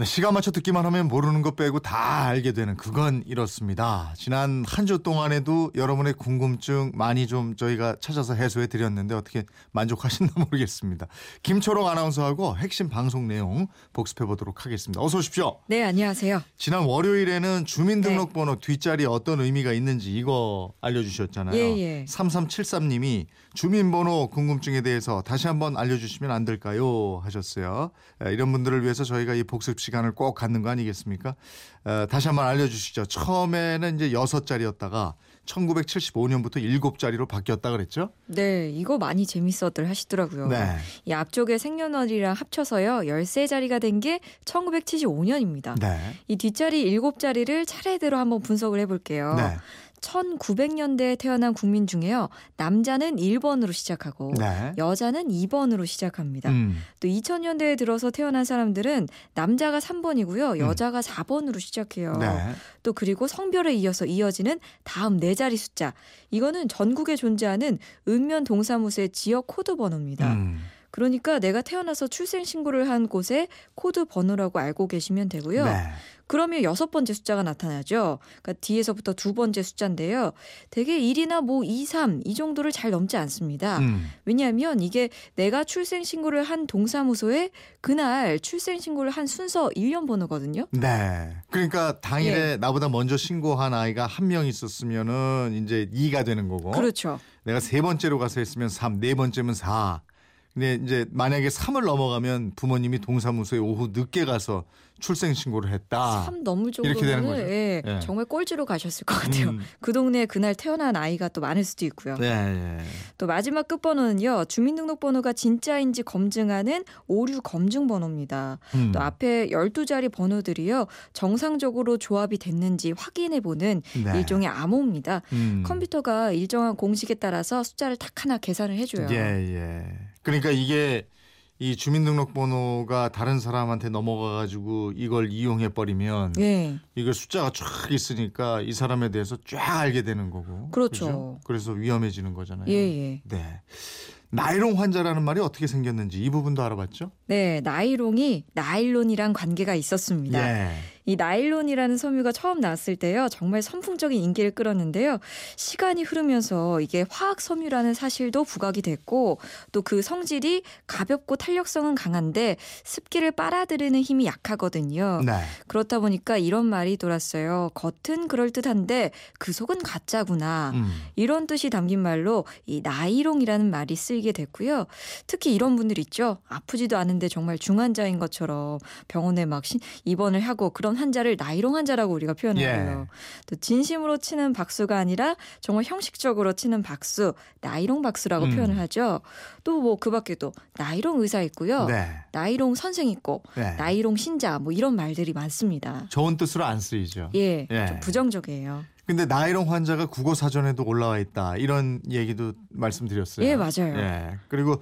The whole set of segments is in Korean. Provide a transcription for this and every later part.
네, 시간 맞춰 듣기만 하면 모르는 것 빼고 다 알게 되는 그건 이렇습니다. 지난 한 주 동안에도 여러분의 궁금증 많이 좀 저희가 찾아서 해소해 드렸는데 어떻게 만족하셨나 모르겠습니다. 김초롱 아나운서하고 핵심 방송 내용 복습해 보도록 하겠습니다. 어서 오십시오. 네, 안녕하세요. 지난 월요일에는 주민등록번호 네. 뒷자리 어떤 의미가 있는지 이거 알려주셨잖아요. 예, 예. 3373님이 주민번호 궁금증에 대해서 다시 한번 알려주시면 안 될까요? 하셨어요. 이런 분들을 위해서 저희가 이 복습 시간을 꼭 갖는 거 아니겠습니까? 어, 다시 한번 알려주시죠. 처음에는 이제 여섯 자리였다가 1975년부터 일곱 자리로 바뀌었다 그랬죠? 네, 이거 많이 재밌어들 하시더라고요. 네. 이 앞쪽에 생년월일이랑 합쳐서요 13자리가 된 게 1975년입니다. 네. 이 뒷자리 일곱 자리를 차례대로 한번 분석을 해볼게요. 네. 1900년대에 태어난 국민 중에요. 남자는 1번으로 시작하고 네. 여자는 2번으로 시작합니다. 음. 또 2000년대에 들어서 태어난 사람들은 남자가 3번이고요. 음. 여자가 음. 4번으로 시작해요. 네. 또 그리고 성별에 이어서 이어지는 다음 네 자리 숫자. 이거는 전국에 존재하는 읍면 동사무소의 지역 코드 번호입니다. 음. 그러니까 내가 태어나서 출생 신고를 한 곳의 코드 번호라고 알고 계시면 되고요. 네. 그러면 여섯 번째 숫자가 나타나죠. 그러니까 뒤에서부터 두 번째 숫자인데요. 대개 1이나 뭐 2, 3 이 정도를 잘 넘지 않습니다. 음. 왜냐하면 이게 내가 출생 신고를 한 동사무소에 그날 출생 신고를 한 순서 일련 번호거든요. 네. 그러니까 당일에 예. 나보다 먼저 신고한 아이가 한 명 있었으면은 이제 2가 되는 거고. 그렇죠. 내가 세 번째로 가서 했으면 3, 네 번째면 4. 근데 이제 만약에 3을 넘어가면 부모님이 동사무소에 오후 늦게 가서 출생 신고를 했다. 참 넘을 정도로 이렇게 되는 거죠. 예, 예. 정말 꼴찌로 가셨을 것 같아요. 음. 그 동네에 그날 태어난 아이가 또 많을 수도 있고요. 네, 네. 또 마지막 끝번호는요. 주민등록번호가 진짜인지 검증하는 오류 검증 번호입니다. 음. 또 앞에 12자리 번호들이요. 정상적으로 조합이 됐는지 확인해 보는 네. 일종의 암호입니다. 음. 컴퓨터가 일정한 공식에 따라서 숫자를 딱 하나 계산을 해 줘요. 예, 예. 그러니까 이게 이 주민등록번호가 다른 사람한테 넘어가가지고 이걸 이용해 버리면 예. 이걸 숫자가 쫙 있으니까 이 사람에 대해서 쫙 알게 되는 거고. 그렇죠. 그죠? 그래서 위험해지는 거잖아요. 예, 예. 네. 나이롱 환자라는 말이 어떻게 생겼는지 이 부분도 알아봤죠? 네, 나이롱이 나일론이랑 관계가 있었습니다. 예. 이 나일론이라는 섬유가 처음 나왔을 때요. 정말 선풍적인 인기를 끌었는데요. 시간이 흐르면서 이게 화학 섬유라는 사실도 부각이 됐고 또 그 성질이 가볍고 탄력성은 강한데 습기를 빨아들이는 힘이 약하거든요. 네. 그렇다 보니까 이런 말이 돌았어요. 겉은 그럴듯한데 그 속은 가짜구나. 음. 이런 뜻이 담긴 말로 이 나이롱이라는 말이 쓰이게 됐고요. 특히 이런 분들 있죠. 아프지도 않은데 정말 중환자인 것처럼 병원에 막 신- 입원을 하고 그런 환자를 나이롱 환자라고 우리가 표현을 예. 또 진심으로 치는 박수가 아니라 정말 형식적으로 치는 박수, 나이롱 박수라고 음. 표현을 하죠. 또 뭐 그 밖에도 나이롱 의사 있고요. 네. 나이롱 선생 있고 네. 나이롱 신자 뭐 이런 말들이 많습니다. 좋은 뜻으로 안 쓰이죠. 예, 예. 좀 부정적이에요. 근데 나이롱 환자가 국어 사전에도 올라와 있다. 이런 얘기도 말씀드렸어요. 예, 맞아요. 예. 그리고 어,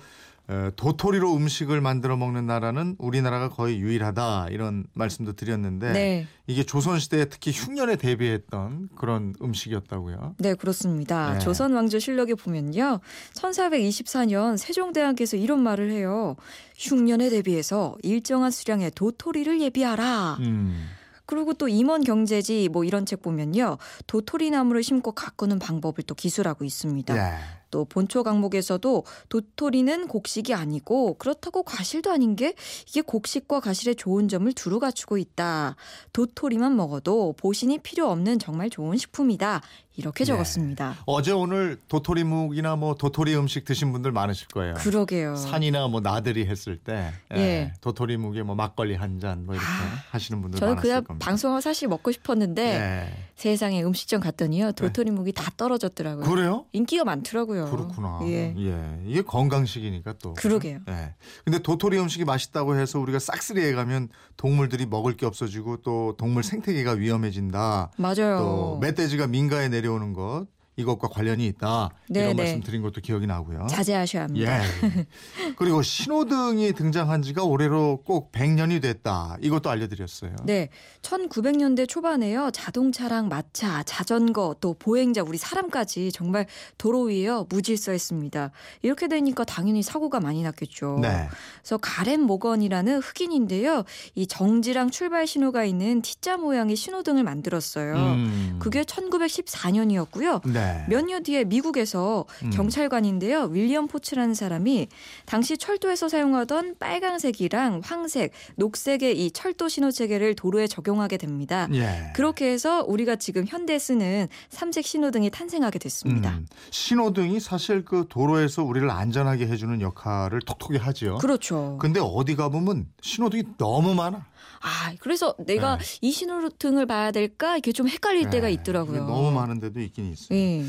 도토리로 음식을 만들어 먹는 나라는 우리나라가 거의 유일하다. 이런 말씀도 드렸는데 네. 이게 조선 시대에 특히 흉년에 대비했던 그런 음식이었다고요. 네, 그렇습니다. 네. 조선 왕조 실록에 보면요. 1424년 세종대왕께서 이런 말을 해요. 흉년에 대비해서 일정한 수량의 도토리를 예비하라. 음. 그리고 또 임원 경제지 뭐 이런 책 보면요. 도토리 나무를 심고 가꾸는 방법을 또 기술하고 있습니다. 예. 또 본초 강목에서도 도토리는 곡식이 아니고 그렇다고 과실도 아닌 게 이게 곡식과 과실의 좋은 점을 두루 갖추고 있다. 도토리만 먹어도 보신이 필요 없는 정말 좋은 식품이다. 이렇게 네. 적었습니다. 어제 오늘 도토리묵이나 뭐 도토리 음식 드신 분들 많으실 거예요. 그러게요. 산이나 뭐 나들이 했을 때 예, 예. 도토리묵에 뭐 막걸리 한 잔 뭐 이렇게 하시는 분들 저는 그냥. 방송을 사실 먹고 싶었는데 예. 세상에 음식점 갔더니요 도토리묵이 다 떨어졌더라고요. 그래요? 인기가 많더라고요. 그렇구나. 예. 예. 이게 건강식이니까 또. 그러게요. 예. 근데 도토리 음식이 맛있다고 해서 우리가 싹쓸이에 가면 동물들이 먹을 게 없어지고 또 동물 생태계가 위험해진다. 맞아요. 또 멧돼지가 민가에 내려오는 것 이것과 관련이 있다. 네, 이런 네. 말씀 드린 것도 기억이 나고요. 자제하셔야 합니다. 예. 그리고 신호등이 등장한 지가 올해로 꼭 100년이 됐다. 이것도 알려드렸어요. 네, 1900년대 초반에요. 자동차랑 마차, 자전거, 또 보행자, 우리 사람까지 정말 도로 위에요 무질서했습니다. 이렇게 되니까 당연히 사고가 많이 났겠죠. 네. 그래서 가렌 모건이라는 흑인인데요. 이 정지랑 출발 신호가 있는 T자 모양의 신호등을 만들었어요. 음. 그게 1914년이었고요. 네. 몇년 뒤에 미국에서 음. 경찰관인데요. 윌리엄 포츠라는 사람이 당시 철도에서 사용하던 빨강색이랑 황색, 녹색의 이 철도 신호 체계를 도로에 적용하게 됩니다. 예. 그렇게 해서 우리가 지금 현대 쓰는 삼색 신호등이 탄생하게 됐습니다. 음. 신호등이 사실 그 도로에서 우리를 안전하게 해주는 역할을 톡톡히 하죠. 그렇죠. 근데 어디 가보면 신호등이 너무 많아. 아, 그래서 내가 네. 이 신호등을 봐야 될까 이게 좀 헷갈릴 때가 네. 있더라고요. 이게 너무 많은 데도 있긴 있어요. 예.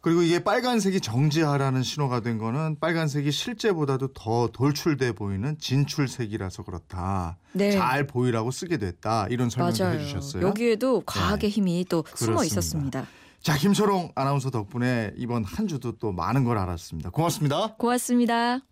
그리고 이게 빨간색이 정지하라는 신호가 된 거는 빨간색이 실제보다도 더 돌출돼 보이는 진출색이라서 그렇다. 네. 잘 보이라고 쓰게 됐다. 이런 설명도 맞아요. 해주셨어요. 여기에도 과학의 힘이 또 숨어 그렇습니다. 있었습니다. 자, 김초롱 아나운서 덕분에 이번 한 주도 또 많은 걸 알았습니다. 고맙습니다. 고맙습니다.